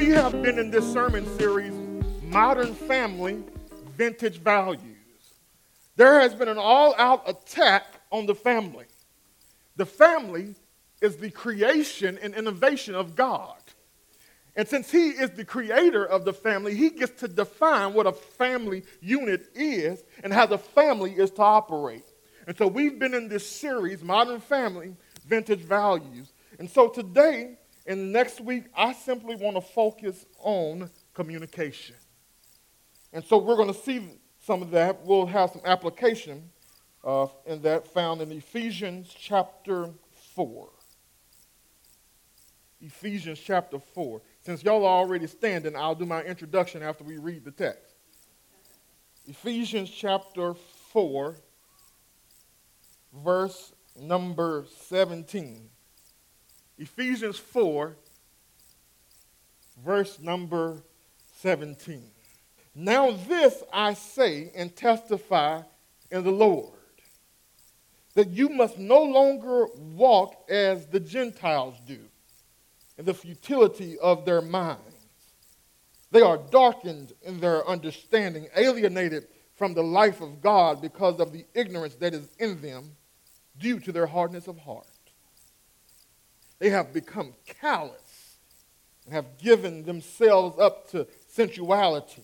we have been in this sermon series, Modern Family Vintage Values. There has been an all out attack on the family. The family is the creation and innovation of God. And since He is the creator of the family, He gets to define what a family unit is and how the family is to operate. And so we've been in this series, Modern Family Vintage Values. And so today and next week, I simply want to focus on communication. And so we're going to see some of that. We'll have some application uh, in that found in Ephesians chapter 4. Ephesians chapter 4. Since y'all are already standing, I'll do my introduction after we read the text. Ephesians chapter 4, verse number 17. Ephesians 4, verse number 17. Now, this I say and testify in the Lord that you must no longer walk as the Gentiles do, in the futility of their minds. They are darkened in their understanding, alienated from the life of God because of the ignorance that is in them due to their hardness of heart. They have become callous and have given themselves up to sensuality,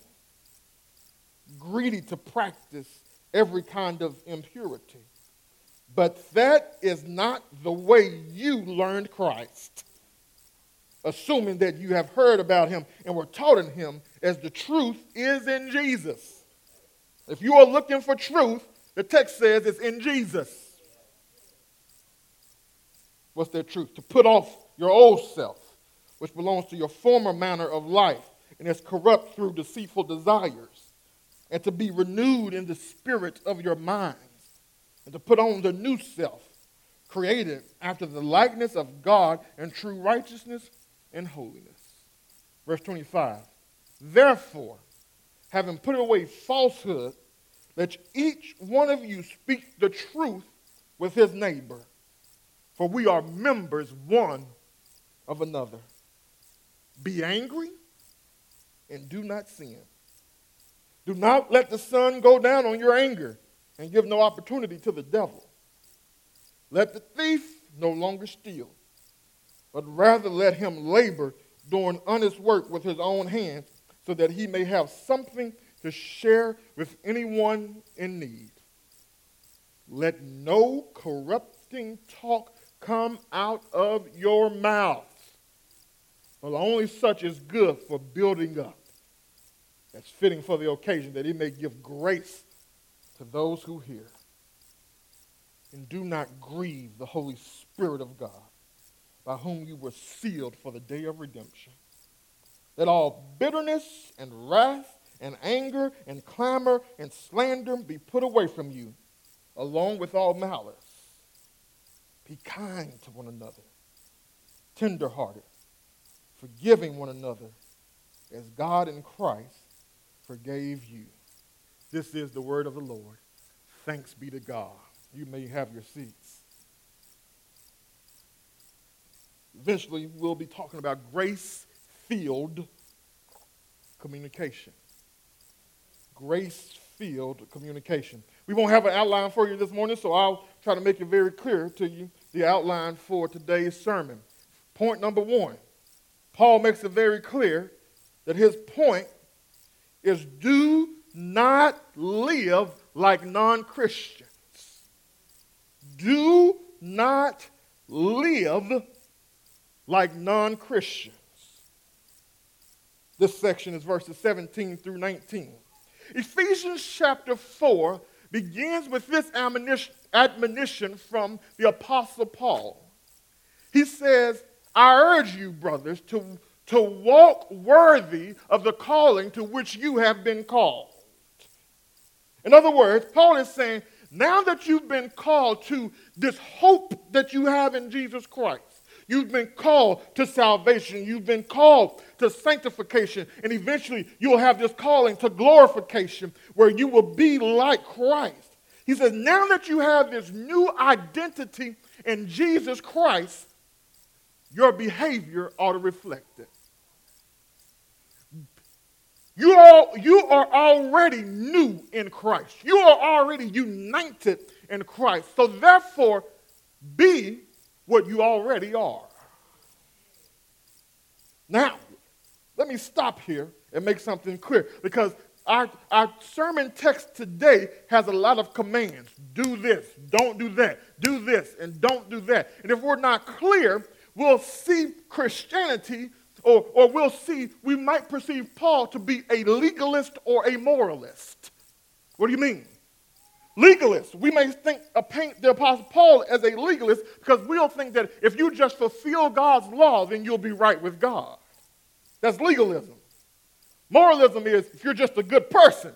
greedy to practice every kind of impurity. But that is not the way you learned Christ. Assuming that you have heard about him and were taught in him as the truth is in Jesus. If you are looking for truth, the text says it's in Jesus. What's their truth? To put off your old self, which belongs to your former manner of life and is corrupt through deceitful desires, and to be renewed in the spirit of your minds, and to put on the new self, created after the likeness of God in true righteousness and holiness. Verse 25. Therefore, having put away falsehood, let each one of you speak the truth with his neighbor for we are members one of another. Be angry and do not sin. Do not let the sun go down on your anger and give no opportunity to the devil. Let the thief no longer steal, but rather let him labor doing honest work with his own hands so that he may have something to share with anyone in need. Let no corrupting talk come out of your mouth. Well, only such is good for building up. That's fitting for the occasion, that he may give grace to those who hear. And do not grieve the Holy Spirit of God, by whom you were sealed for the day of redemption. Let all bitterness and wrath and anger and clamor and slander be put away from you, along with all malice. Be kind to one another, tenderhearted, forgiving one another as God in Christ forgave you. This is the word of the Lord. Thanks be to God. You may have your seats. Eventually, we'll be talking about grace filled communication. Grace filled communication. We won't have an outline for you this morning, so I'll try to make it very clear to you the outline for today's sermon. Point number one Paul makes it very clear that his point is do not live like non Christians. Do not live like non Christians. This section is verses 17 through 19. Ephesians chapter 4 begins with this admonition from the Apostle Paul. He says, I urge you, brothers, to, to walk worthy of the calling to which you have been called. In other words, Paul is saying, now that you've been called to this hope that you have in Jesus Christ, You've been called to salvation. You've been called to sanctification. And eventually you'll have this calling to glorification where you will be like Christ. He says, now that you have this new identity in Jesus Christ, your behavior ought to reflect it. You are, you are already new in Christ. You are already united in Christ. So therefore, be what you already are. Now, let me stop here and make something clear because our, our sermon text today has a lot of commands. Do this, don't do that, do this, and don't do that. And if we're not clear, we'll see Christianity or, or we'll see, we might perceive Paul to be a legalist or a moralist. What do you mean? Legalist. We may think uh, paint the Apostle Paul as a legalist because we'll think that if you just fulfill God's law, then you'll be right with God. That's legalism. Moralism is if you're just a good person,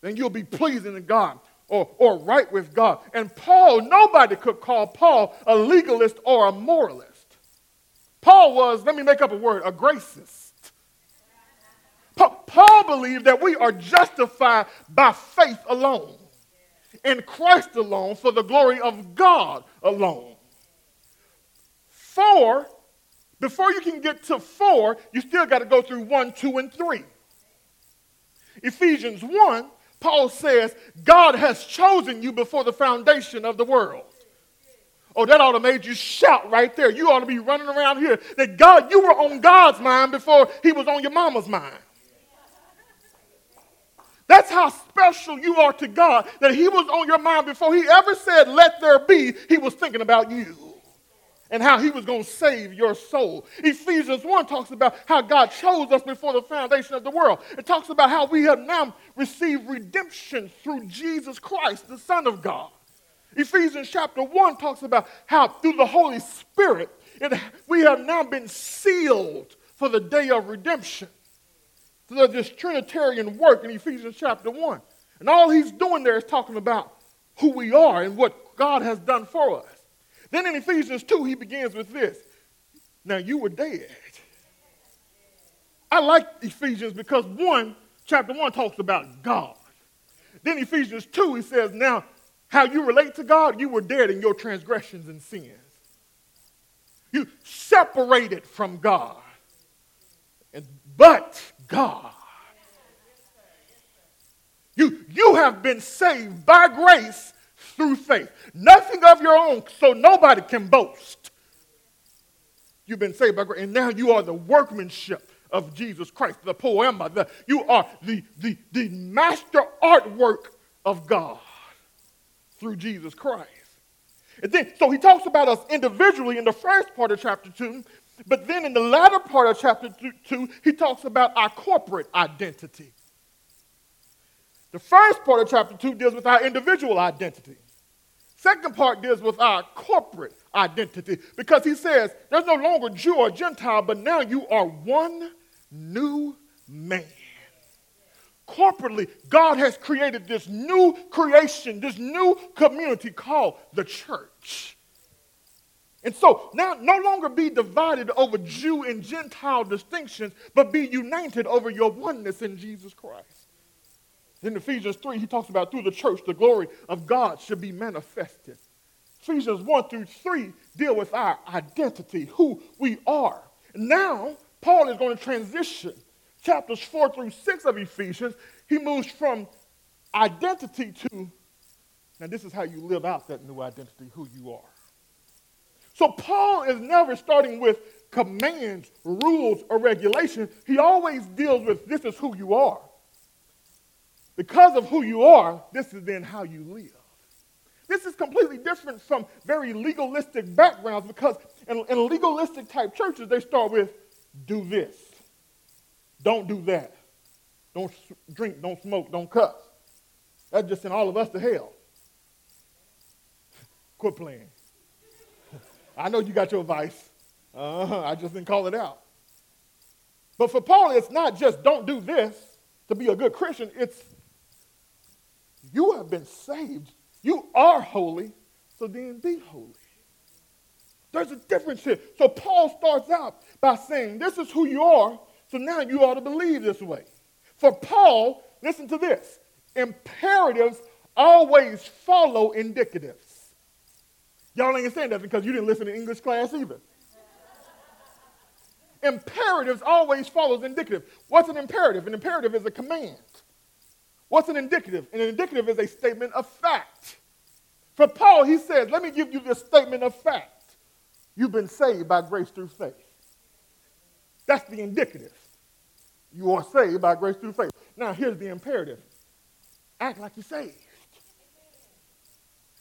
then you'll be pleasing to God or, or right with God. And Paul, nobody could call Paul a legalist or a moralist. Paul was, let me make up a word, a gracist. Paul believed that we are justified by faith alone, in Christ alone, for the glory of God alone. Four, before you can get to four, you still got to go through one, two, and three. Ephesians 1, Paul says, God has chosen you before the foundation of the world. Oh, that ought to made you shout right there. You ought to be running around here that God, you were on God's mind before he was on your mama's mind. That's how special you are to God, that he was on your mind before he ever said, let there be, he was thinking about you and how he was going to save your soul. Ephesians 1 talks about how God chose us before the foundation of the world. It talks about how we have now received redemption through Jesus Christ, the Son of God. Ephesians chapter 1 talks about how through the Holy Spirit it, we have now been sealed for the day of redemption. So this Trinitarian work in Ephesians chapter 1. And all he's doing there is talking about who we are and what God has done for us. Then in Ephesians 2, he begins with this. Now you were dead. I like Ephesians because 1, chapter 1 talks about God. Then Ephesians 2, he says, Now how you relate to God, you were dead in your transgressions and sins. You separated from God. But God. You, you have been saved by grace through faith. Nothing of your own, so nobody can boast. You've been saved by grace, and now you are the workmanship of Jesus Christ, the poiema. The, you are the, the, the master artwork of God through Jesus Christ. And then, so he talks about us individually in the first part of chapter 2, but then in the latter part of chapter 2, he talks about our corporate identity. The first part of chapter 2 deals with our individual identity. Second part deals with our corporate identity because he says there's no longer Jew or Gentile, but now you are one new man corporately, God has created this new creation, this new community called the church. And so now no longer be divided over Jew and Gentile distinctions, but be united over your oneness in Jesus Christ. In Ephesians 3, he talks about through the church, the glory of God should be manifested. Ephesians 1 through 3 deal with our identity, who we are. Now, Paul is going to transition chapters 4 through 6 of Ephesians, he moves from identity to, now this is how you live out that new identity, who you are. So Paul is never starting with commands, rules, or regulations. He always deals with this is who you are. Because of who you are, this is then how you live. This is completely different from very legalistic backgrounds because in, in legalistic type churches, they start with do this. Don't do that. Don't drink, don't smoke, don't cuss. That just sent all of us to hell. Quit playing. I know you got your vice. Uh-huh. I just didn't call it out. But for Paul, it's not just don't do this to be a good Christian. It's you have been saved. You are holy, so then be holy. There's a difference here. So Paul starts out by saying, This is who you are, so now you ought to believe this way. For Paul, listen to this imperatives always follow indicatives. Y'all ain't saying that because you didn't listen to English class either. imperatives always follows indicative. What's an imperative? An imperative is a command. What's an indicative? An indicative is a statement of fact. For Paul, he says, let me give you this statement of fact. You've been saved by grace through faith. That's the indicative. You are saved by grace through faith. Now, here's the imperative act like you're saved.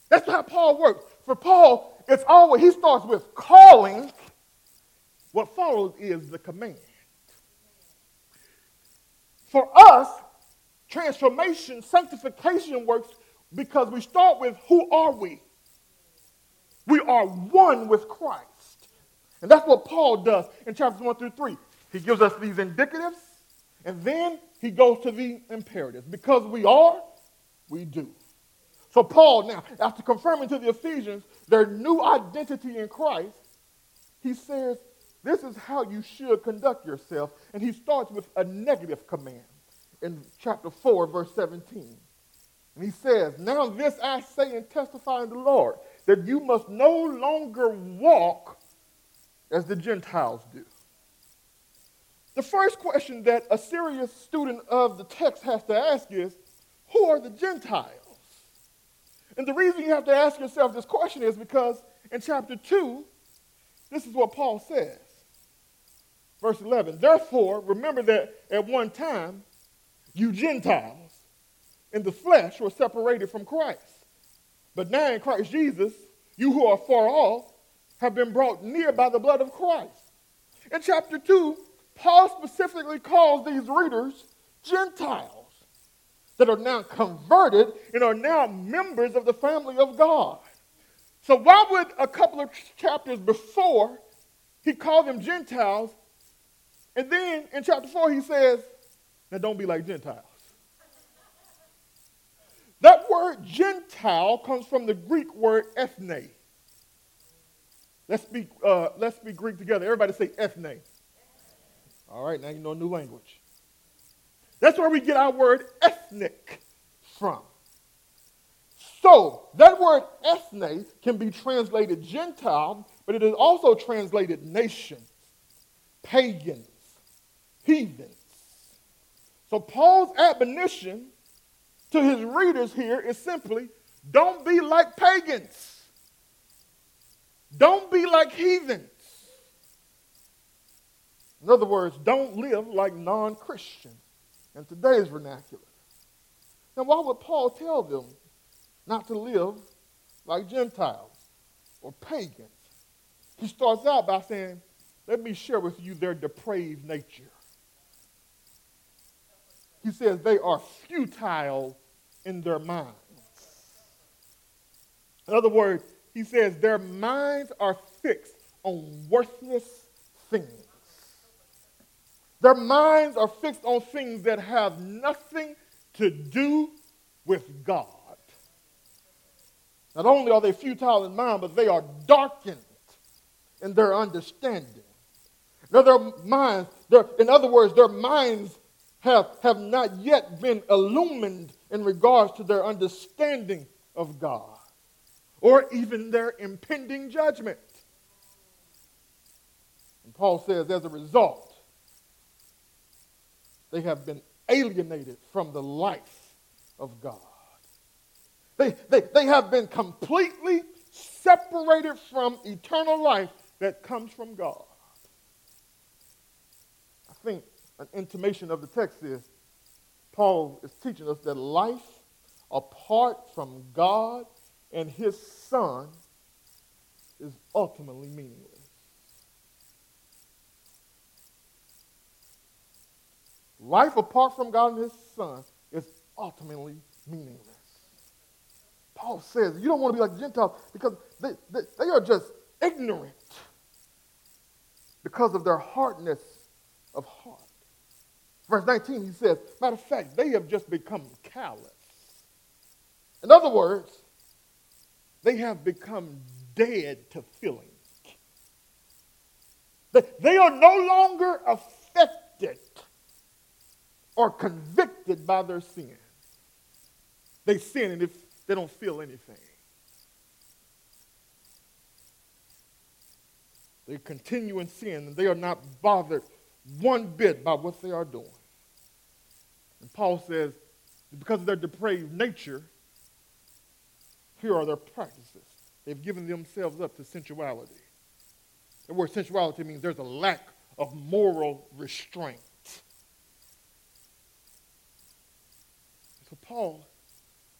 That's how Paul works. For Paul, it's always, he starts with calling. What follows is the command. For us, transformation, sanctification works because we start with who are we? We are one with Christ. And that's what Paul does in chapters 1 through 3. He gives us these indicatives, and then he goes to the imperatives. Because we are, we do. So, Paul, now, after confirming to the Ephesians their new identity in Christ, he says, This is how you should conduct yourself. And he starts with a negative command in chapter 4, verse 17. And he says, Now this I say and testify in the Lord, that you must no longer walk as the Gentiles do. The first question that a serious student of the text has to ask is, who are the Gentiles? And the reason you have to ask yourself this question is because in chapter 2, this is what Paul says. Verse 11, therefore, remember that at one time, you Gentiles in the flesh were separated from Christ. But now in Christ Jesus, you who are far off have been brought near by the blood of Christ. In chapter 2, Paul specifically calls these readers Gentiles that are now converted and are now members of the family of God. So, why would a couple of chapters before he called them Gentiles, and then in chapter 4 he says, now, don't be like Gentiles. That word Gentile comes from the Greek word ethne. Let's be, uh, let's be Greek together. Everybody say ethne. All right, now you know a new language. That's where we get our word ethnic from. So, that word ethne can be translated Gentile, but it is also translated nation, pagans, heathen. So Paul's admonition to his readers here is simply don't be like pagans. Don't be like heathens. In other words, don't live like non Christians in today's vernacular. Now, why would Paul tell them not to live like Gentiles or pagans? He starts out by saying, Let me share with you their depraved nature. He says they are futile in their minds. In other words, he says their minds are fixed on worthless things. Their minds are fixed on things that have nothing to do with God. Not only are they futile in mind, but they are darkened in their understanding. Now, their minds, their, in other words, their minds have, have not yet been illumined in regards to their understanding of God or even their impending judgment. And Paul says, as a result, they have been alienated from the life of God. They, they, they have been completely separated from eternal life that comes from God. I think an intimation of the text is Paul is teaching us that life apart from God and his Son is ultimately meaningless. Life apart from God and his Son is ultimately meaningless. Paul says you don't want to be like Gentiles because they, they, they are just ignorant because of their hardness of heart. Verse 19, he says, matter of fact, they have just become callous. In other words, they have become dead to feelings. They are no longer affected or convicted by their sin. They sin and if they don't feel anything. They continue in sin and they are not bothered one bit by what they are doing. And Paul says, because of their depraved nature, here are their practices. They've given themselves up to sensuality. The word sensuality means there's a lack of moral restraint. So Paul,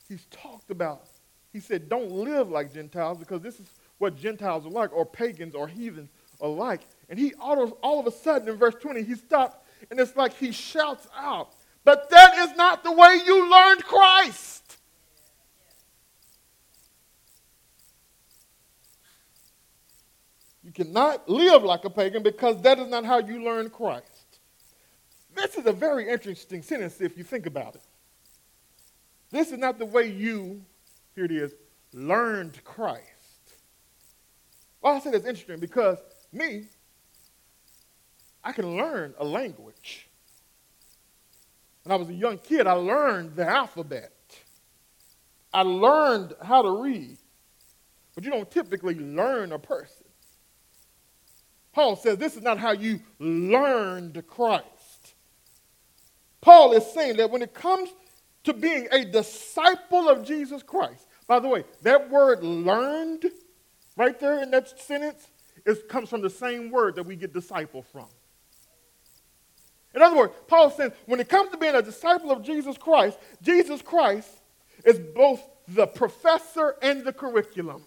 he's talked about, he said, don't live like Gentiles because this is what Gentiles are like, or pagans or heathens are like. And he all of, all of a sudden in verse 20, he stopped and it's like he shouts out, but that is not the way you learned Christ. You cannot live like a pagan because that is not how you learn Christ. This is a very interesting sentence if you think about it. This is not the way you, here it is, learned Christ. Well, I say that's interesting because me, I can learn a language. When I was a young kid, I learned the alphabet. I learned how to read. But you don't typically learn a person. Paul says this is not how you learned Christ. Paul is saying that when it comes to being a disciple of Jesus Christ, by the way, that word learned right there in that sentence comes from the same word that we get disciple from. In other words, Paul says when it comes to being a disciple of Jesus Christ, Jesus Christ is both the professor and the curriculum.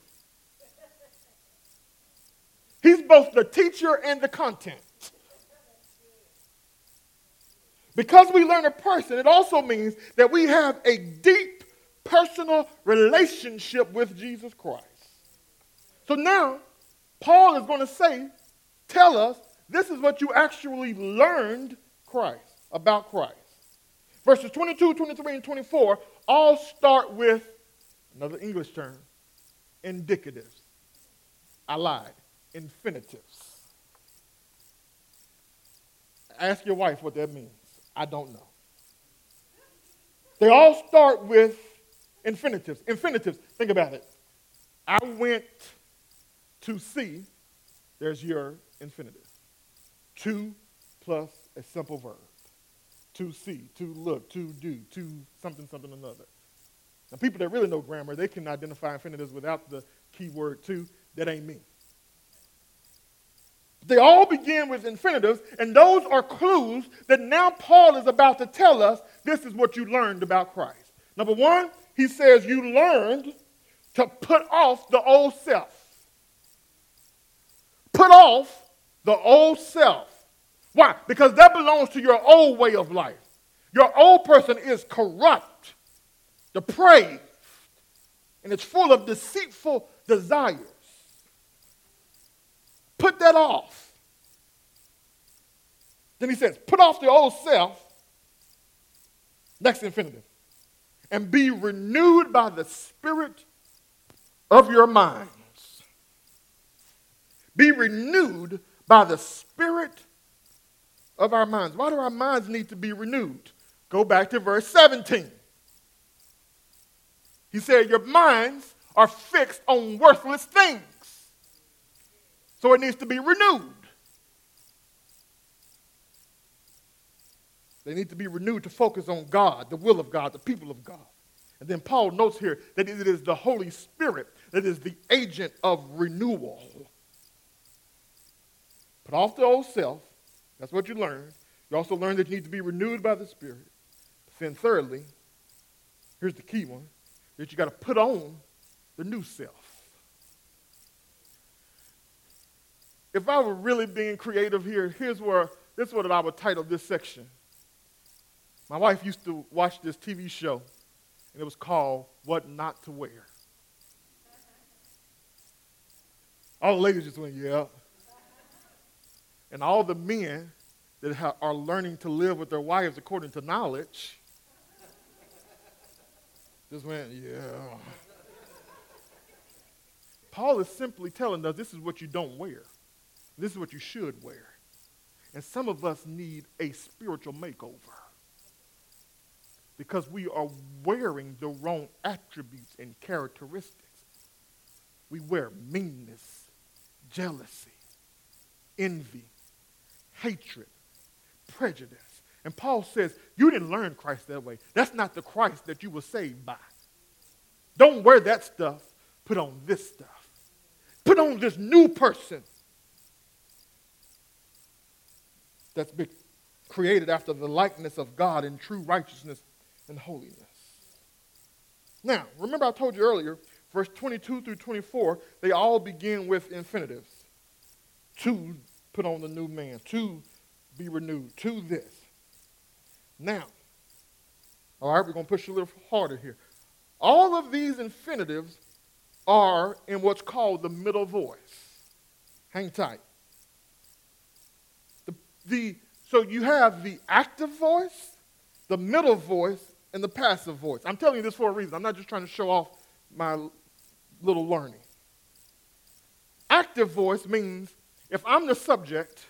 He's both the teacher and the content. Because we learn a person, it also means that we have a deep personal relationship with Jesus Christ. So now, Paul is going to say, tell us, this is what you actually learned Christ, about Christ. Verses 22, 23, and 24 all start with another English term, indicatives. I lied infinitives. Ask your wife what that means. I don't know. They all start with infinitives. Infinitives, think about it. I went to see, there's your infinitive. To plus a simple verb. To see, to look, to do, to something, something, another. Now, people that really know grammar, they can identify infinitives without the keyword to. That ain't me. They all begin with infinitives, and those are clues that now Paul is about to tell us this is what you learned about Christ. Number one, he says you learned to put off the old self. Put off the old self. Why? Because that belongs to your old way of life. Your old person is corrupt, depraved, and it's full of deceitful desires. Put that off. Then he says, put off the old self, next infinitive, and be renewed by the spirit of your minds. Be renewed by the spirit of our minds. Why do our minds need to be renewed? Go back to verse 17. He said, Your minds are fixed on worthless things. So it needs to be renewed. They need to be renewed to focus on God, the will of God, the people of God. And then Paul notes here that it is the Holy Spirit that is the agent of renewal. Put off the old self. That's what you learned. You also learned that you need to be renewed by the Spirit. Then, thirdly, here's the key one that you got to put on the new self. If I were really being creative here, here's where this is what I would title this section. My wife used to watch this TV show, and it was called What Not to Wear. All the ladies just went, yeah. And all the men that ha- are learning to live with their wives according to knowledge just went, yeah. Paul is simply telling us this is what you don't wear. This is what you should wear. And some of us need a spiritual makeover because we are wearing the wrong attributes and characteristics. We wear meanness, jealousy, envy, hatred, prejudice. And Paul says, You didn't learn Christ that way. That's not the Christ that you were saved by. Don't wear that stuff. Put on this stuff. Put on this new person that's been created after the likeness of God in true righteousness and holiness. Now, remember I told you earlier, verse 22 through 24, they all begin with infinitives. To put on the new man, to be renewed, to this. Now, all right, we're going to push a little harder here. All of these infinitives are in what's called the middle voice. Hang tight. The, so you have the active voice, the middle voice, and the passive voice. I'm telling you this for a reason. I'm not just trying to show off my little learning. Active voice means if I'm the subject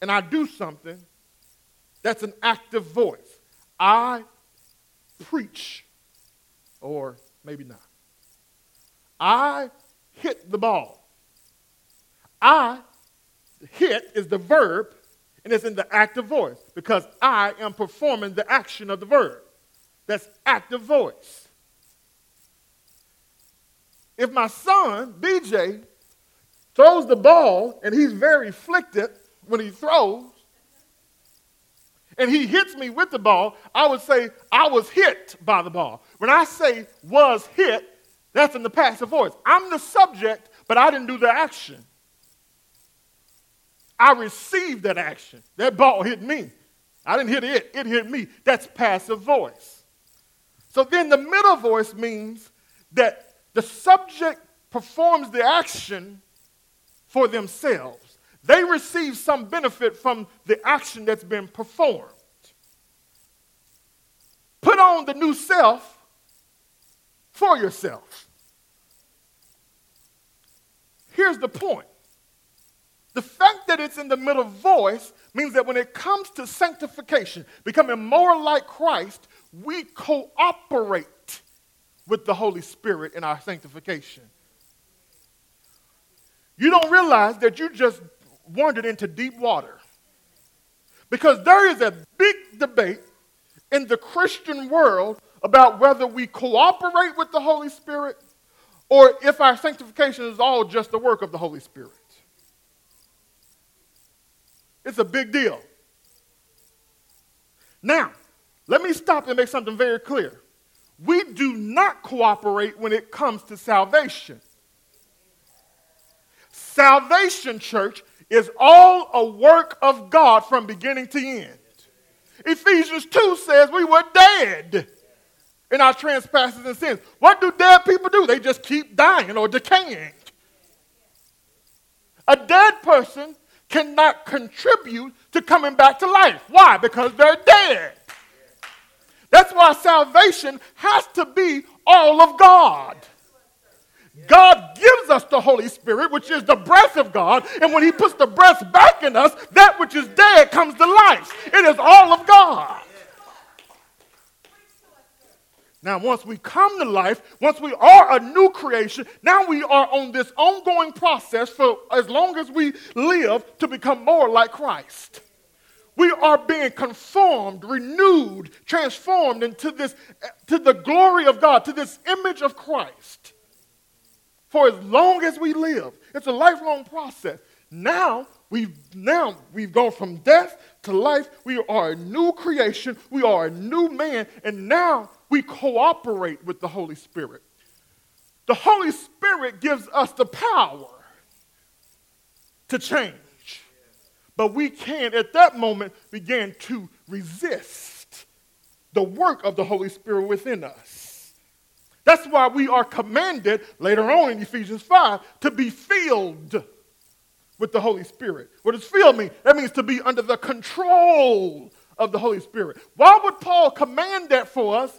and I do something, that's an active voice. I preach, or maybe not. I hit the ball. I hit is the verb, and it's in the active voice because I am performing the action of the verb. That's active voice. If my son, BJ, throws the ball and he's very afflicted when he throws, and he hits me with the ball, I would say, I was hit by the ball. When I say was hit, that's in the passive voice. I'm the subject, but I didn't do the action. I received that action. That ball hit me. I didn't hit it, it hit me. That's passive voice. So then the middle voice means that the subject performs the action for themselves. They receive some benefit from the action that's been performed. Put on the new self for yourself. Here's the point the fact that it's in the middle voice means that when it comes to sanctification, becoming more like Christ, we cooperate with the Holy Spirit in our sanctification. You don't realize that you just wandered into deep water. Because there is a big debate in the Christian world about whether we cooperate with the Holy Spirit or if our sanctification is all just the work of the Holy Spirit. It's a big deal. Now, let me stop and make something very clear. We do not cooperate when it comes to salvation. Salvation, church, is all a work of God from beginning to end. Ephesians 2 says we were dead in our trespasses and sins. What do dead people do? They just keep dying or decaying. A dead person cannot contribute to coming back to life. Why? Because they're dead. That's why salvation has to be all of God. God gives us the Holy Spirit, which is the breath of God. And when He puts the breath back in us, that which is dead comes to life. It is all of God. Now, once we come to life, once we are a new creation, now we are on this ongoing process for as long as we live to become more like Christ. We are being conformed, renewed, transformed into this, to the glory of God, to this image of Christ for as long as we live. It's a lifelong process. Now we've now we've gone from death to life. We are a new creation. We are a new man, and now we cooperate with the Holy Spirit. The Holy Spirit gives us the power to change. But we can, at that moment, begin to resist the work of the Holy Spirit within us. That's why we are commanded later on in Ephesians 5 to be filled with the Holy Spirit. What does fill mean? That means to be under the control of the Holy Spirit. Why would Paul command that for us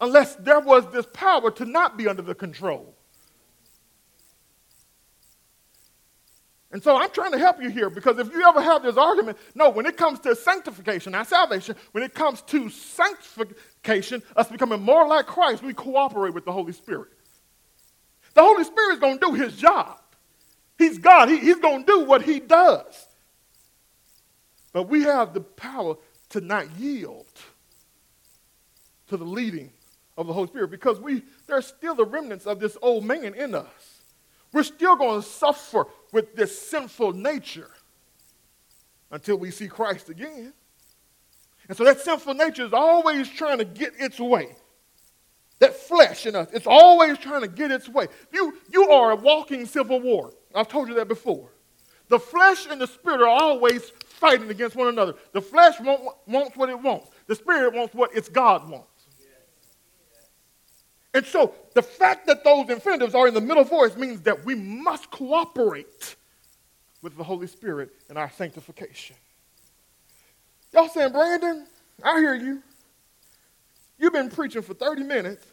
unless there was this power to not be under the control? And so I'm trying to help you here because if you ever have this argument, no, when it comes to sanctification, not salvation, when it comes to sanctification, us becoming more like Christ, we cooperate with the Holy Spirit. The Holy Spirit is going to do his job. He's God. He, he's going to do what he does. But we have the power to not yield to the leading of the Holy Spirit because we there's still the remnants of this old man in us. We're still going to suffer with this sinful nature until we see Christ again. And so that sinful nature is always trying to get its way. That flesh in us, it's always trying to get its way. You, you are a walking civil war. I've told you that before. The flesh and the spirit are always fighting against one another. The flesh wants what it wants. The spirit wants what its God wants. And so the fact that those infinitives are in the middle voice means that we must cooperate with the Holy Spirit in our sanctification. Y'all saying, Brandon, I hear you. You've been preaching for 30 minutes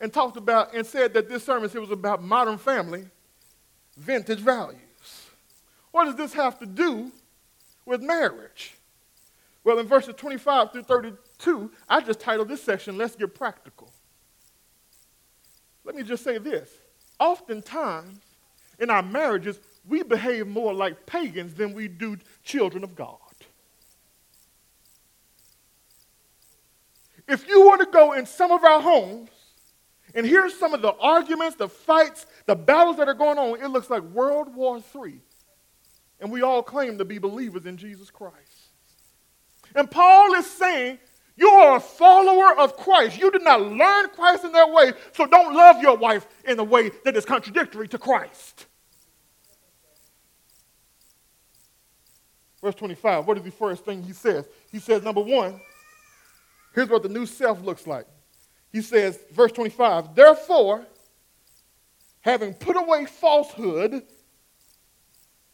and talked about and said that this sermon here was about modern family, vintage values. What does this have to do with marriage? Well, in verses 25 through 32, I just titled this section, Let's Get Practical. Let me just say this. Oftentimes, in our marriages, we behave more like pagans than we do children of God. If you were to go in some of our homes and hear some of the arguments, the fights, the battles that are going on, it looks like World War III. And we all claim to be believers in Jesus Christ. And Paul is saying, you are a follower of Christ. You did not learn Christ in that way, so don't love your wife in a way that is contradictory to Christ. Verse 25, what is the first thing he says? He says, number one, here's what the new self looks like. He says, verse 25, therefore, having put away falsehood,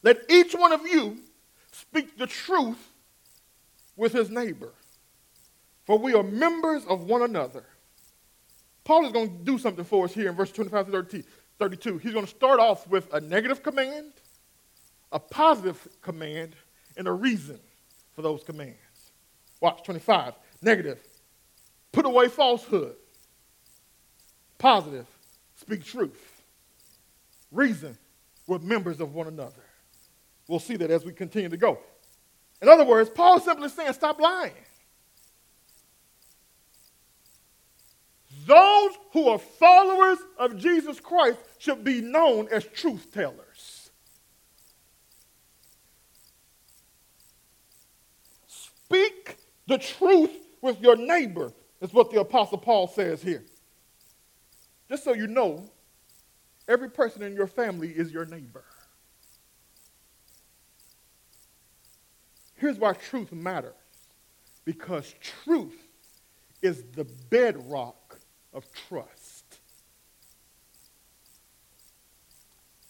let each one of you speak the truth with his neighbor, for we are members of one another. Paul is going to do something for us here in verse 25 to 32. He's going to start off with a negative command, a positive command, and a reason for those commands. Watch 25. Negative. Put away falsehood. Positive. Speak truth. Reason. We're members of one another. We'll see that as we continue to go. In other words, Paul is simply saying, stop lying. Those who are followers of Jesus Christ should be known as truth tellers. Speak the truth with your neighbor, is what the Apostle Paul says here. Just so you know, every person in your family is your neighbor. Here's why truth matters because truth is the bedrock of trust.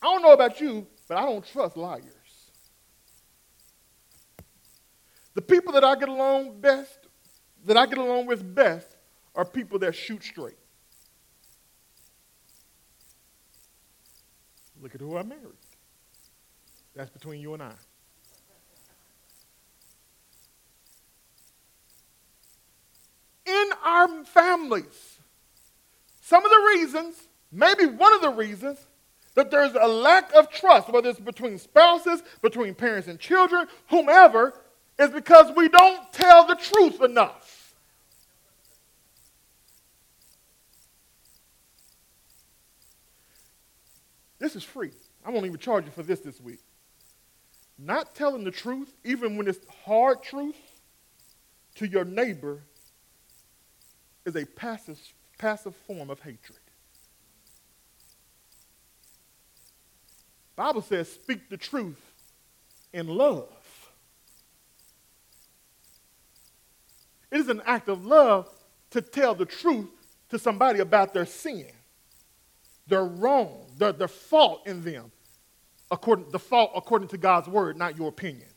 I don't know about you, but I don't trust liars. The people that I get along best, that I get along with best, are people that shoot straight. Look at who I married. That's between you and I. In our families, some of the reasons, maybe one of the reasons, that there's a lack of trust, whether it's between spouses, between parents and children, whomever, is because we don't tell the truth enough. This is free. I won't even charge you for this this week. Not telling the truth, even when it's hard truth, to your neighbor is a passive, passive form of hatred. Bible says, speak the truth in love. It is an act of love to tell the truth to somebody about their sin, their wrong, their, their fault in them, according, the fault according to God's word, not your opinion.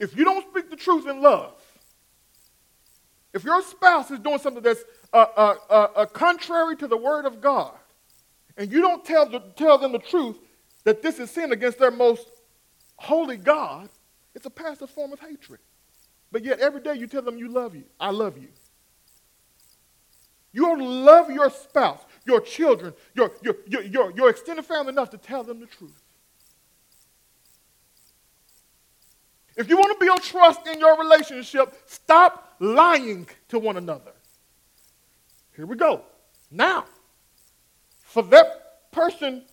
If you don't speak the truth in love, if your spouse is doing something that's uh, uh, uh, uh contrary to the word of God, and you don't tell, the, tell them the truth, that this is sin against their most holy God, it's a passive form of hatred. But yet every day you tell them you love you. I love you. You to love your spouse, your children, your, your, your, your, your extended family enough to tell them the truth. If you want to build trust in your relationship, stop lying to one another. Here we go. Now, for that person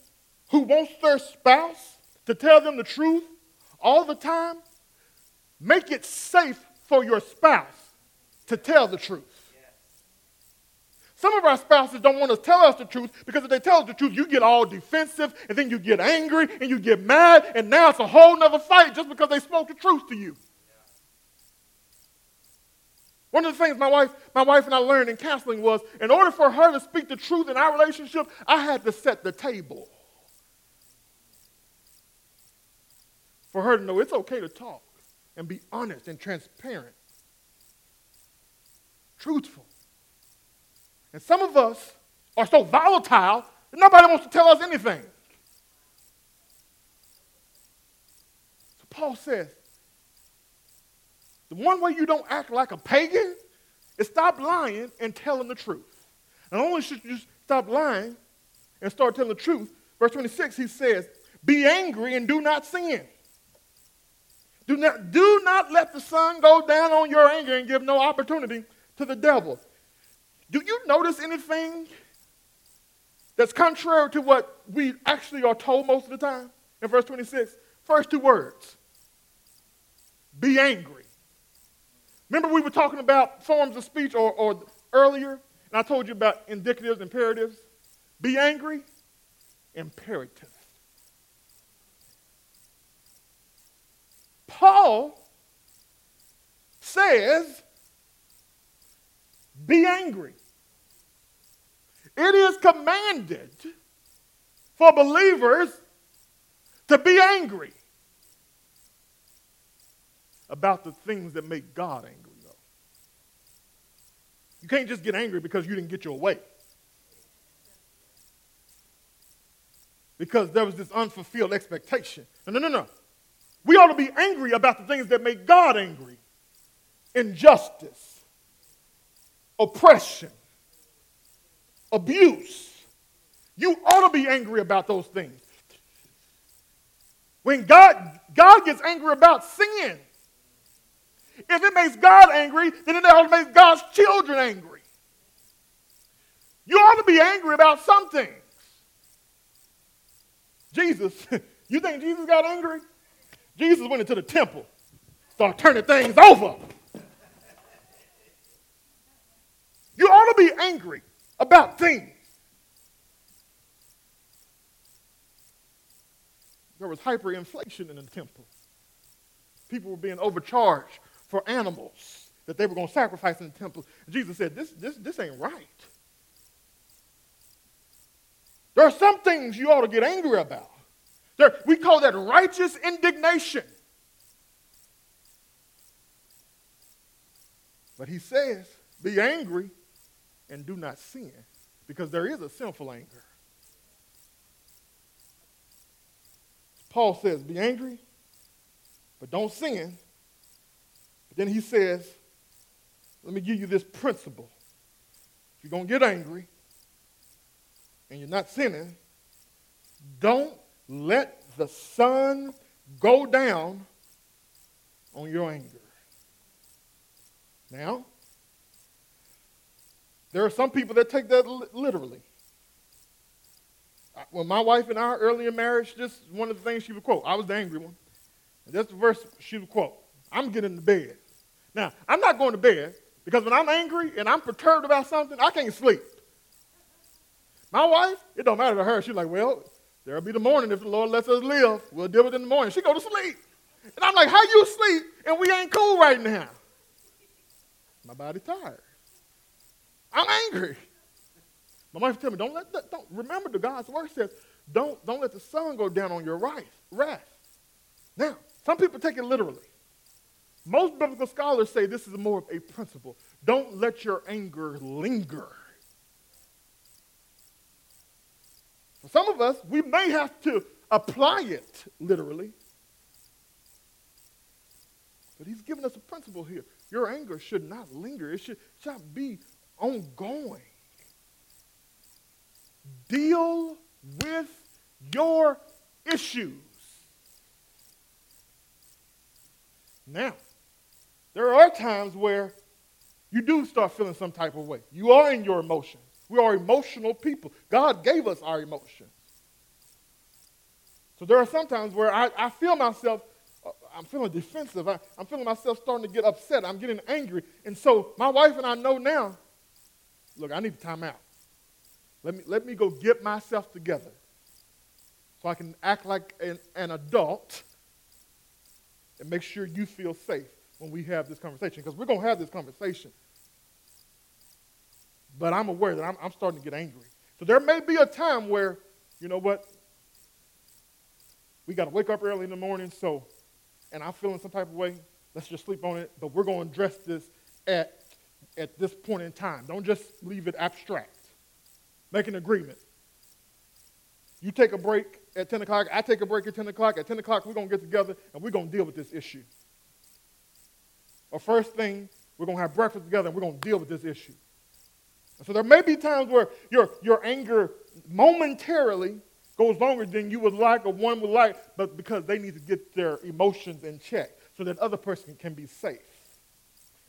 who wants their spouse to tell them the truth all the time, make it safe for your spouse to tell the truth. Some of our spouses don't want to tell us the truth because if they tell us the truth, you get all defensive and then you get angry and you get mad, and now it's a whole nother fight just because they spoke the truth to you. One of the things my wife, my wife and I learned in counseling was in order for her to speak the truth in our relationship, I had to set the table. For her to know it's okay to talk and be honest and transparent, truthful. And some of us are so volatile that nobody wants to tell us anything. So Paul says, the one way you don't act like a pagan is stop lying and telling the truth. Not only should you stop lying and start telling the truth, verse 26, he says, Be angry and do not sin. Do not, do not let the sun go down on your anger and give no opportunity to the devil. Do you notice anything that's contrary to what we actually are told most of the time in verse 26? First two words be angry. Remember, we were talking about forms of speech or, or earlier, and I told you about indicatives, imperatives. Be angry, imperative. Paul says, be angry. It is commanded for believers to be angry about the things that make God angry, though. You can't just get angry because you didn't get your way. Because there was this unfulfilled expectation. No, no, no, no. We ought to be angry about the things that make God angry injustice, oppression, abuse. You ought to be angry about those things. When God, God gets angry about sin, if it makes God angry, then it ought to make God's children angry. You ought to be angry about some things. Jesus, you think Jesus got angry? Jesus went into the temple, started turning things over. You ought to be angry about things. There was hyperinflation in the temple. People were being overcharged for animals that they were going to sacrifice in the temple. Jesus said, this, this, this ain't right. There are some things you ought to get angry about. There, we call that righteous indignation. But he says, be angry and do not sin, because there is a sinful anger. Paul says, be angry, but don't sin. Then he says, let me give you this principle. If you're going to get angry and you're not sinning, don't let the sun go down on your anger. Now, there are some people that take that literally. Uh, when my wife and I, early in marriage, just one of the things she would quote. I was the angry one. And that's the verse she would quote. I'm getting to bed. Now, I'm not going to bed because when I'm angry and I'm perturbed about something, I can't sleep. My wife, it don't matter to her. She's like, well, there'll be the morning if the Lord lets us live. We'll deal with it in the morning. She go to sleep. And I'm like, how you sleep and we ain't cool right now? My body tired. I'm angry. My wife tell me, don't let that, don't remember the God's word says, don't, don't let the sun go down on your wrath. Now, some people take it literally. Most biblical scholars say this is more of a principle. Don't let your anger linger. For some of us, we may have to apply it literally. But he's given us a principle here. Your anger should not linger, it should, should be ongoing. deal with your issues. Now, there are times where you do start feeling some type of way. You are in your emotions. We are emotional people. God gave us our emotions. So there are some times where I, I feel myself, uh, I'm feeling defensive. I, I'm feeling myself starting to get upset. I'm getting angry. And so my wife and I know now, look, I need time out. Let me, let me go get myself together so I can act like an, an adult and make sure you feel safe when we have this conversation because we're going to have this conversation. But I'm aware that I'm, I'm starting to get angry. So there may be a time where, you know what, we got to wake up early in the morning, so, and I'm feeling some type of way, let's just sleep on it, but we're going to address this at, at this point in time. Don't just leave it abstract. Make an agreement. You take a break at 10 o'clock, I take a break at 10 o'clock. At 10 o'clock, we're going to get together and we're going to deal with this issue. Or first thing, we're going to have breakfast together and we're going to deal with this issue. So there may be times where your, your anger momentarily goes longer than you would like or one would like, but because they need to get their emotions in check so that other person can be safe.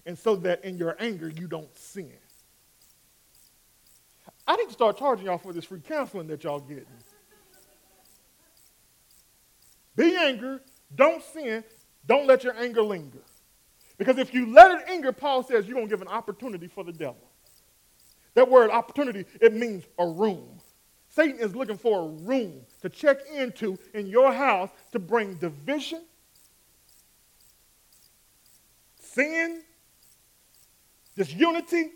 And so that in your anger you don't sin. I need to start charging y'all for this free counseling that y'all getting. Be angry, don't sin, don't let your anger linger. Because if you let it linger, Paul says you're going to give an opportunity for the devil. That word opportunity, it means a room. Satan is looking for a room to check into in your house to bring division, sin, disunity.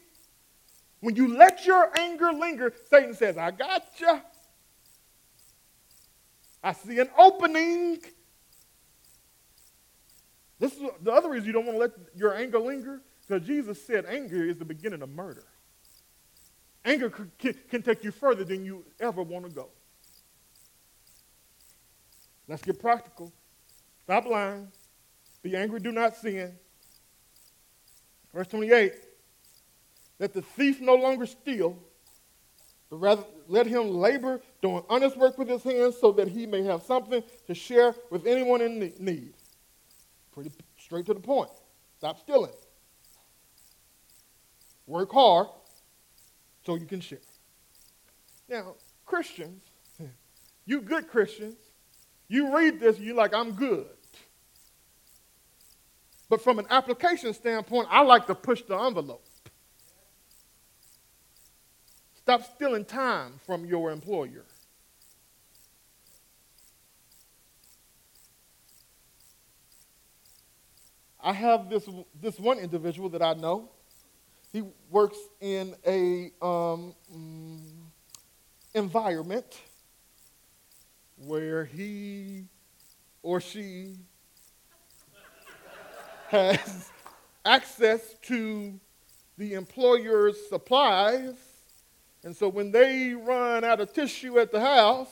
When you let your anger linger, Satan says, I got you. I see an opening. This is the other reason you don't want to let your anger linger, because Jesus said anger is the beginning of murder. Anger can, can take you further than you ever want to go. Let's get practical. Stop lying. Be angry, do not sin. Verse 28 Let the thief no longer steal, but rather let him labor, doing honest work with his hands, so that he may have something to share with anyone in need. Pretty straight to the point. Stop stealing. Work hard so you can share. Now, Christians, you good Christians, you read this, you're like, I'm good. But from an application standpoint, I like to push the envelope. Stop stealing time from your employer. I have this, this one individual that I know he works in a um, mm, environment where he or she has access to the employer's supplies. And so when they run out of tissue at the house,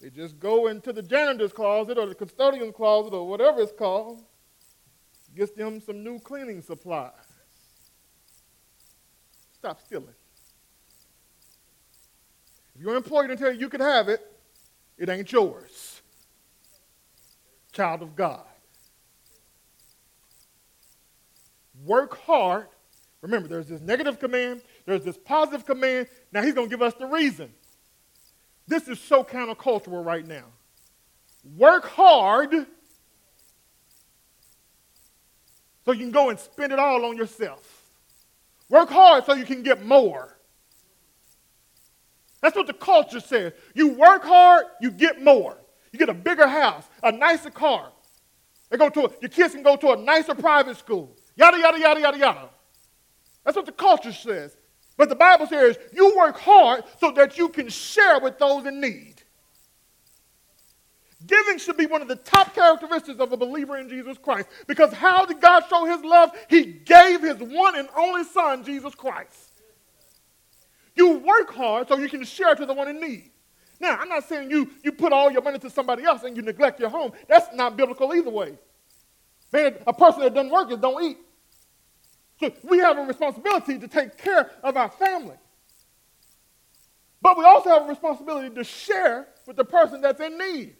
they just go into the janitor's closet or the custodian's closet or whatever it's called gets them some new cleaning supplies. Stop stealing. If your employer didn't tell you you could have it, it ain't yours. Child of God. Work hard. Remember, there's this negative command, there's this positive command. Now he's going to give us the reason. This is so countercultural right now. Work hard so you can go and spend it all on yourself. Work hard so you can get more. That's what the culture says. You work hard, you get more. You get a bigger house, a nicer car. They go to a, your kids can go to a nicer private school. Yada yada yada yada yada. That's what the culture says. But the Bible says you work hard so that you can share with those in need. Giving should be one of the top characteristics of a believer in Jesus Christ. Because how did God show his love? He gave his one and only Son, Jesus Christ. You work hard so you can share to the one in need. Now, I'm not saying you, you put all your money to somebody else and you neglect your home. That's not biblical either way. Man, a person that doesn't work is don't eat. So we have a responsibility to take care of our family. But we also have a responsibility to share with the person that's in need.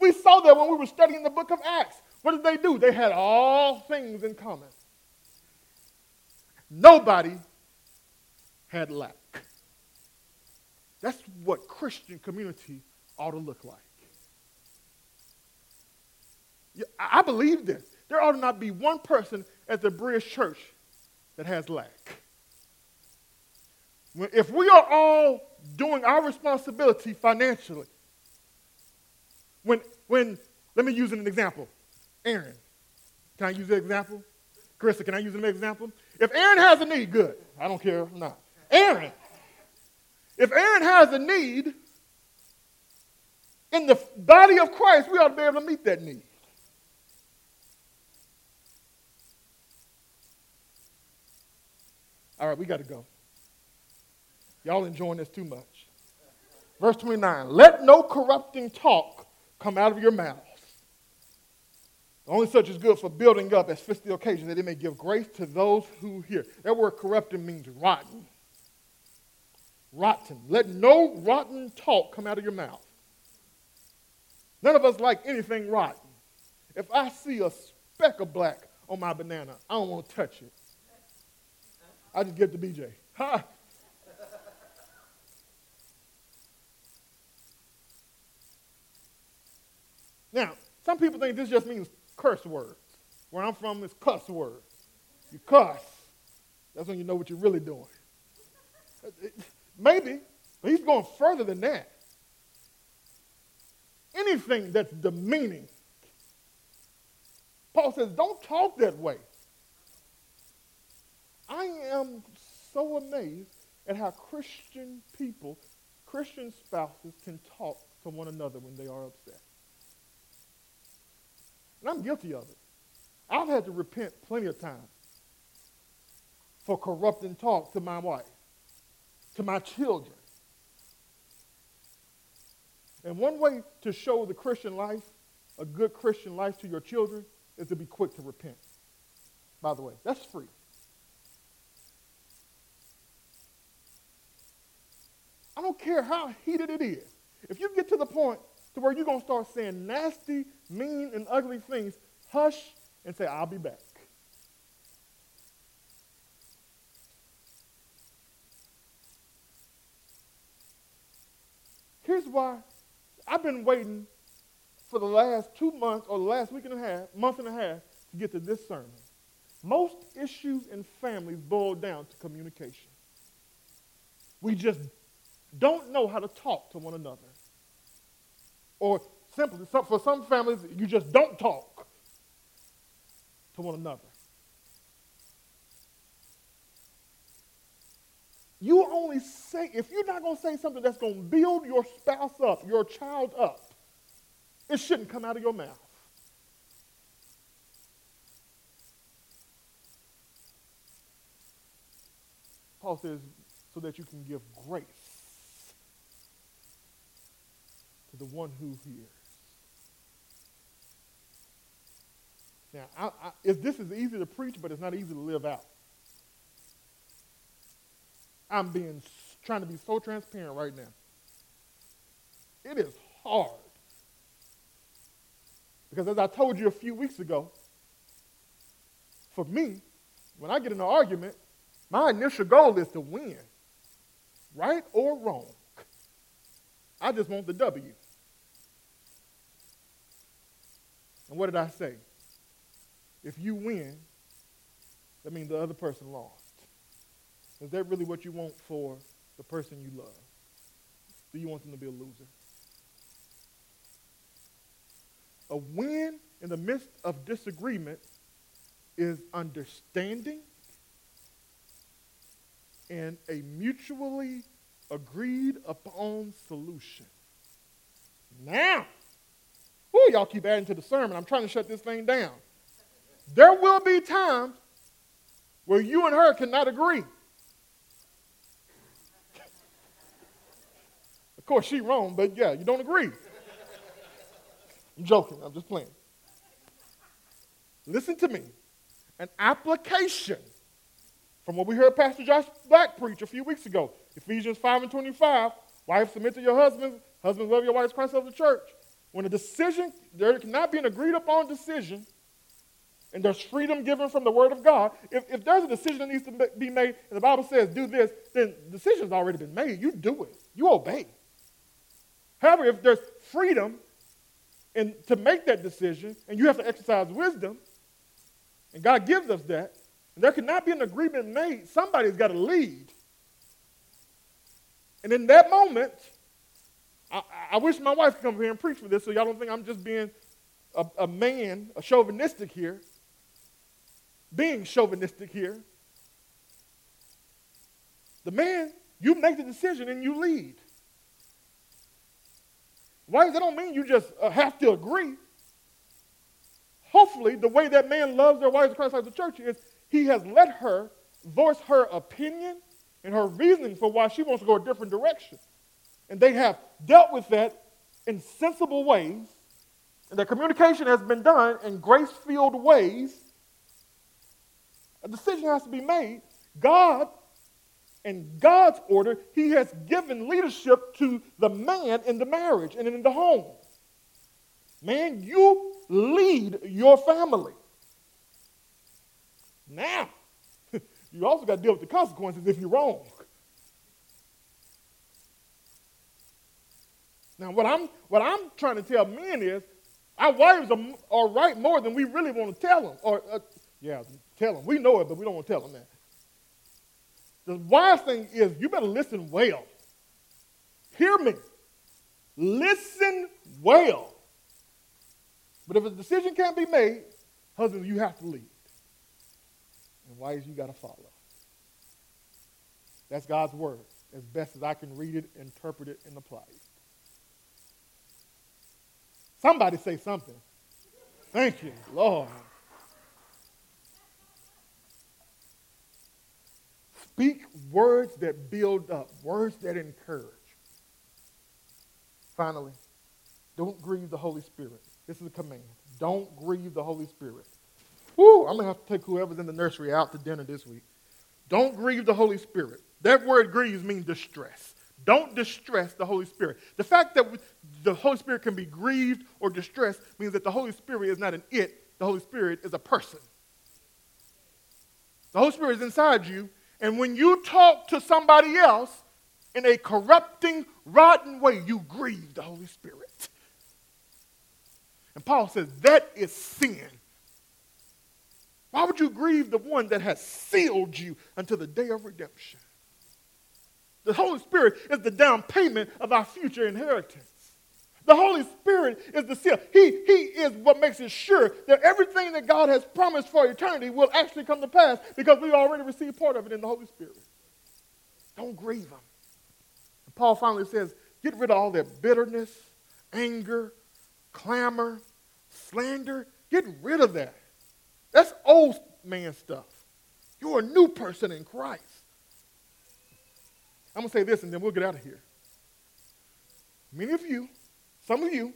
We saw that when we were studying the book of Acts. What did they do? They had all things in common. Nobody had lack. That's what Christian community ought to look like. I believe this. There ought to not be one person at the Bridge Church that has lack. If we are all doing our responsibility financially, when, when let me use an example. Aaron, can I use an example? Carissa, can I use an example? If Aaron has a need, good. I don't care. not. Aaron, if Aaron has a need, in the body of Christ, we ought to be able to meet that need. All right, we got to go. Y'all enjoying this too much. Verse 29 Let no corrupting talk come out of your mouths. Only such is good for building up as fits the occasion, that it may give grace to those who hear. That word corrupting means rotten. Rotten. Let no rotten talk come out of your mouth. None of us like anything rotten. If I see a speck of black on my banana, I don't want to touch it. I just give it to BJ. Ha! Now, some people think this just means curse words. Where I'm from, it's cuss words. You cuss. That's when you know what you're really doing. Maybe, but he's going further than that. Anything that's demeaning. Paul says, don't talk that way. I am so amazed at how Christian people, Christian spouses, can talk to one another when they are upset. And I'm guilty of it. I've had to repent plenty of times for corrupting talk to my wife, to my children. And one way to show the Christian life, a good Christian life to your children, is to be quick to repent. By the way, that's free. I don't care how heated it is. If you get to the point to where you're going to start saying nasty, mean, and ugly things, hush and say, I'll be back. Here's why I've been waiting for the last two months or the last week and a half, month and a half, to get to this sermon. Most issues in families boil down to communication. We just don't know how to talk to one another. Or simply, for some families, you just don't talk to one another. You only say, if you're not going to say something that's going to build your spouse up, your child up, it shouldn't come out of your mouth. Paul says, so that you can give grace to the one who hears. Now, I, I, this is easy to preach, but it's not easy to live out. I'm being trying to be so transparent right now. It is hard. Because as I told you a few weeks ago, for me, when I get in an argument, my initial goal is to win, right or wrong. I just want the W. And what did I say? If you win, that means the other person lost. Is that really what you want for the person you love? Do you want them to be a loser? A win in the midst of disagreement is understanding and a mutually agreed upon solution. Now, Ooh, y'all keep adding to the sermon. I'm trying to shut this thing down. There will be times where you and her cannot agree. of course, she wrong, but yeah, you don't agree. I'm joking. I'm just playing. Listen to me. An application from what we heard Pastor Josh Black preach a few weeks ago, Ephesians 5 and 25, wives submit to your husbands. Husbands, love your wives, Christ of the church. When a decision, there cannot be an agreed upon decision, and there's freedom given from the Word of God. If, if there's a decision that needs to be made, and the Bible says do this, then the decision's already been made. You do it, you obey. However, if there's freedom in, to make that decision, and you have to exercise wisdom, and God gives us that, and there cannot be an agreement made, somebody's got to lead. And in that moment, I, I, wish my wife could come here and preach for this so y'all don't think I'm just being a, a man, a chauvinistic here being chauvinistic here. The man, you make the decision and you lead. Why? That don't mean you just uh, have to agree. Hopefully, the way that man loves their wives in like the church is he has let her voice her opinion and her reasoning for why she wants to go a different direction. And they have dealt with that in sensible ways, and the communication has been done in grace filled ways a decision has to be made. God, in God's order, He has given leadership to the man in the marriage and in the home. Man, you lead your family. Now, you also got to deal with the consequences if you're wrong. Now, what I'm, what I'm trying to tell men is our wives are, are right more than we really want to tell them. Or, uh, yeah, tell them. We know it, but we don't want to tell them that. The wise thing is you better listen well. Hear me. Listen well. But if a decision can't be made, husbands, you have to lead. And wives, you got to follow. That's God's word, as best as I can read it, interpret it, and apply it. Somebody say something. Thank you, Lord. Speak words that build up, words that encourage. Finally, don't grieve the Holy Spirit. This is a command. Don't grieve the Holy Spirit. Woo, I'm going to have to take whoever's in the nursery out to dinner this week. Don't grieve the Holy Spirit. That word grieves means distress. Don't distress the Holy Spirit. The fact that the Holy Spirit can be grieved or distressed means that the Holy Spirit is not an it, the Holy Spirit is a person. The Holy Spirit is inside you, and when you talk to somebody else in a corrupting, rotten way, you grieve the Holy Spirit. And Paul says that is sin. Why would you grieve the one that has sealed you until the day of redemption? The Holy Spirit is the down payment of our future inheritance. The Holy Spirit is the seal. He, he is what makes it sure that everything that God has promised for eternity will actually come to pass because we already received part of it in the Holy Spirit. Don't grieve Him. And Paul finally says, get rid of all that bitterness, anger, clamor, slander. Get rid of that. That's old man stuff. You're a new person in Christ. I'm going to say this and then we'll get out of here. Many of you some of you,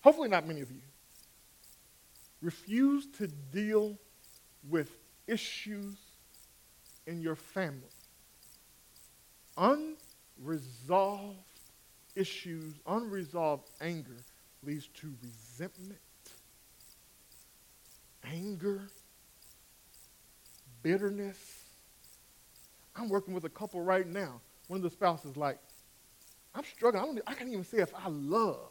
hopefully not many of you, refuse to deal with issues in your family. Unresolved issues, unresolved anger leads to resentment, anger, bitterness. I'm working with a couple right now. One of the spouses like, I'm struggling. I, don't, I can't even say if I love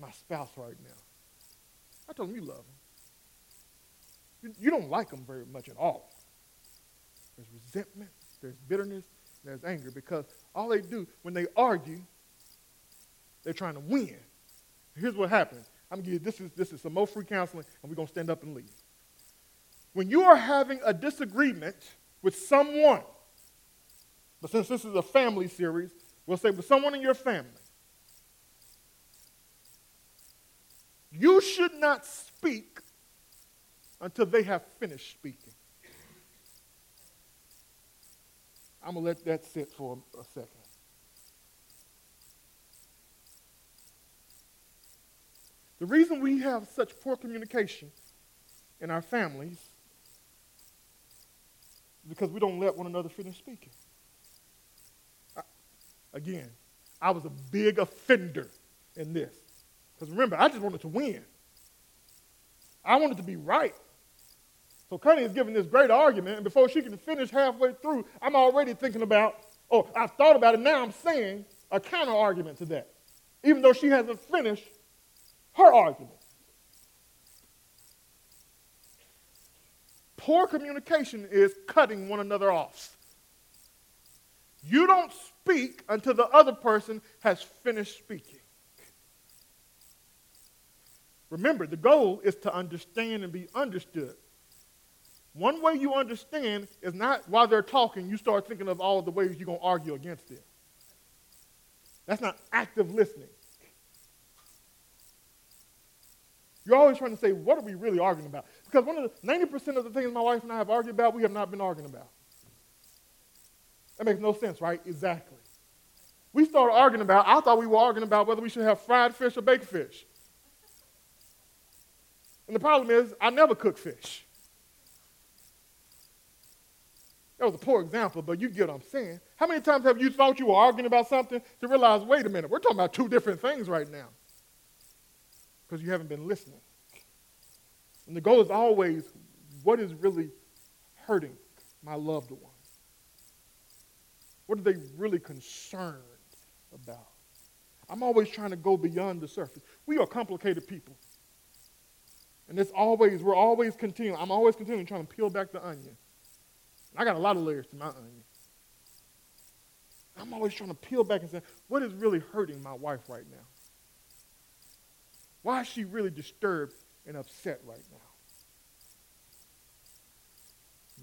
my spouse right now. I told him you love him. You, you don't like him very much at all. There's resentment, there's bitterness, there's anger because all they do when they argue, they're trying to win. Here's what happens. I'm gonna give you this is this is some more free counseling, and we're gonna stand up and leave. When you are having a disagreement with someone, but since this is a family series, we'll say with someone in your family. You should not speak until they have finished speaking. I'm going to let that sit for a second. The reason we have such poor communication in our families because we don't let one another finish speaking. again, I was a big offender in this. Because remember, I just wanted to win. I wanted to be right. So Connie is giving this great argument, and before she can finish halfway through, I'm already thinking about, oh, I've thought about it, now I'm saying a counter argument to that, even though she hasn't finished her argument. Poor communication is cutting one another off. You don't speak until the other person has finished speaking. Remember, the goal is to understand and be understood. One way you understand is not while they're talking, you start thinking of all the ways you're going to argue against them. That's not active listening. You're always trying to say, what are we really arguing about? Because one of the 90% of the things my wife and I have argued about, we have not been arguing about. That makes no sense, right? Exactly. We started arguing about, I thought we were arguing about whether we should have fried fish or baked fish. And the problem is, I never cook fish. That was a poor example, but you get what I'm saying. How many times have you thought you were arguing about something to realize, wait a minute, we're talking about two different things right now? Because you haven't been listening. And the goal is always, what is really hurting my loved one? What are they really concerned about? I'm always trying to go beyond the surface. We are complicated people. And it's always, we're always continuing. I'm always continuing trying to peel back the onion. I got a lot of layers to my onion. I'm always trying to peel back and say, what is really hurting my wife right now? Why is she really disturbed and upset right now?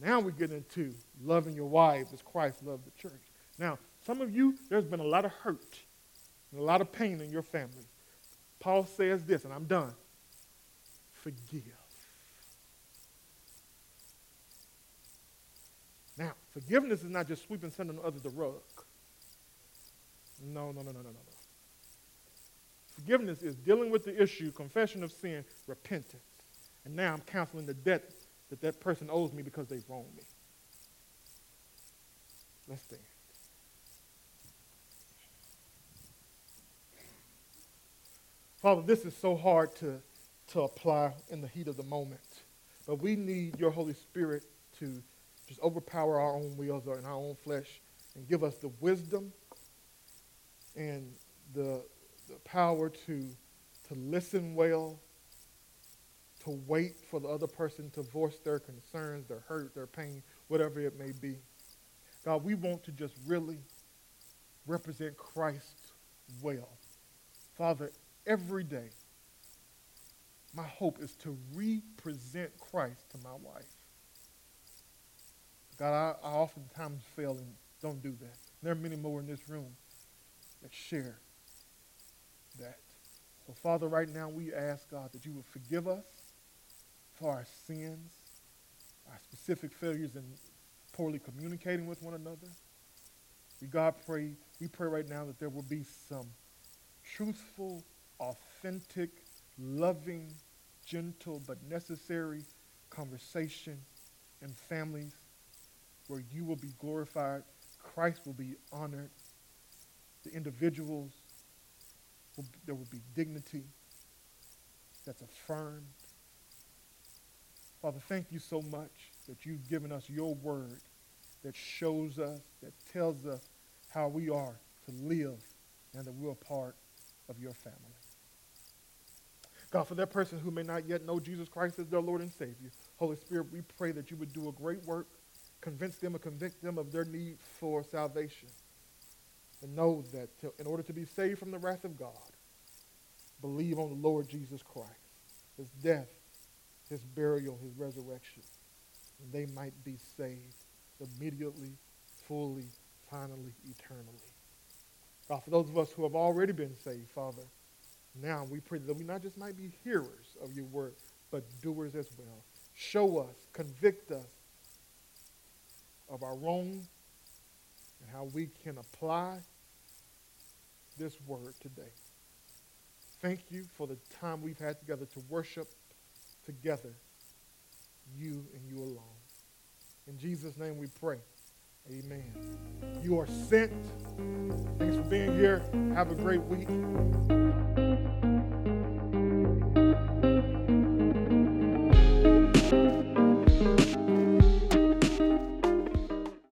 Now we get into loving your wives as Christ loved the church. Now, some of you, there's been a lot of hurt and a lot of pain in your family. Paul says this, and I'm done forgive. Now, forgiveness is not just sweeping something under the rug. No, no, no, no, no, no, no. Forgiveness is dealing with the issue, confession of sin, repentance. And now I'm canceling the debt that that person owes me because they wronged me. Let's stand. Father, this is so hard to to apply in the heat of the moment. But we need your Holy Spirit to just overpower our own wills and our own flesh and give us the wisdom and the, the power to, to listen well, to wait for the other person to voice their concerns, their hurt, their pain, whatever it may be. God, we want to just really represent Christ well. Father, every day, my hope is to represent Christ to my wife. God, I, I oftentimes fail and don't do that. There are many more in this room that share that. So, Father, right now we ask, God, that you would forgive us for our sins, our specific failures in poorly communicating with one another. We, God, pray, we pray right now that there will be some truthful, authentic, loving, gentle, but necessary conversation in families where you will be glorified, Christ will be honored, the individuals, there will be dignity that's affirmed. Father, thank you so much that you've given us your word that shows us, that tells us how we are to live and that we're a part of your family. God, for that person who may not yet know Jesus Christ as their Lord and Savior, Holy Spirit, we pray that you would do a great work, convince them or convict them of their need for salvation. And know that to, in order to be saved from the wrath of God, believe on the Lord Jesus Christ, his death, his burial, his resurrection, and they might be saved immediately, fully, finally, eternally. God, for those of us who have already been saved, Father, now we pray that we not just might be hearers of your word, but doers as well. Show us, convict us of our wrong and how we can apply this word today. Thank you for the time we've had together to worship together you and you alone. In Jesus' name we pray. Amen. You are sent. Thanks for being here. Have a great week.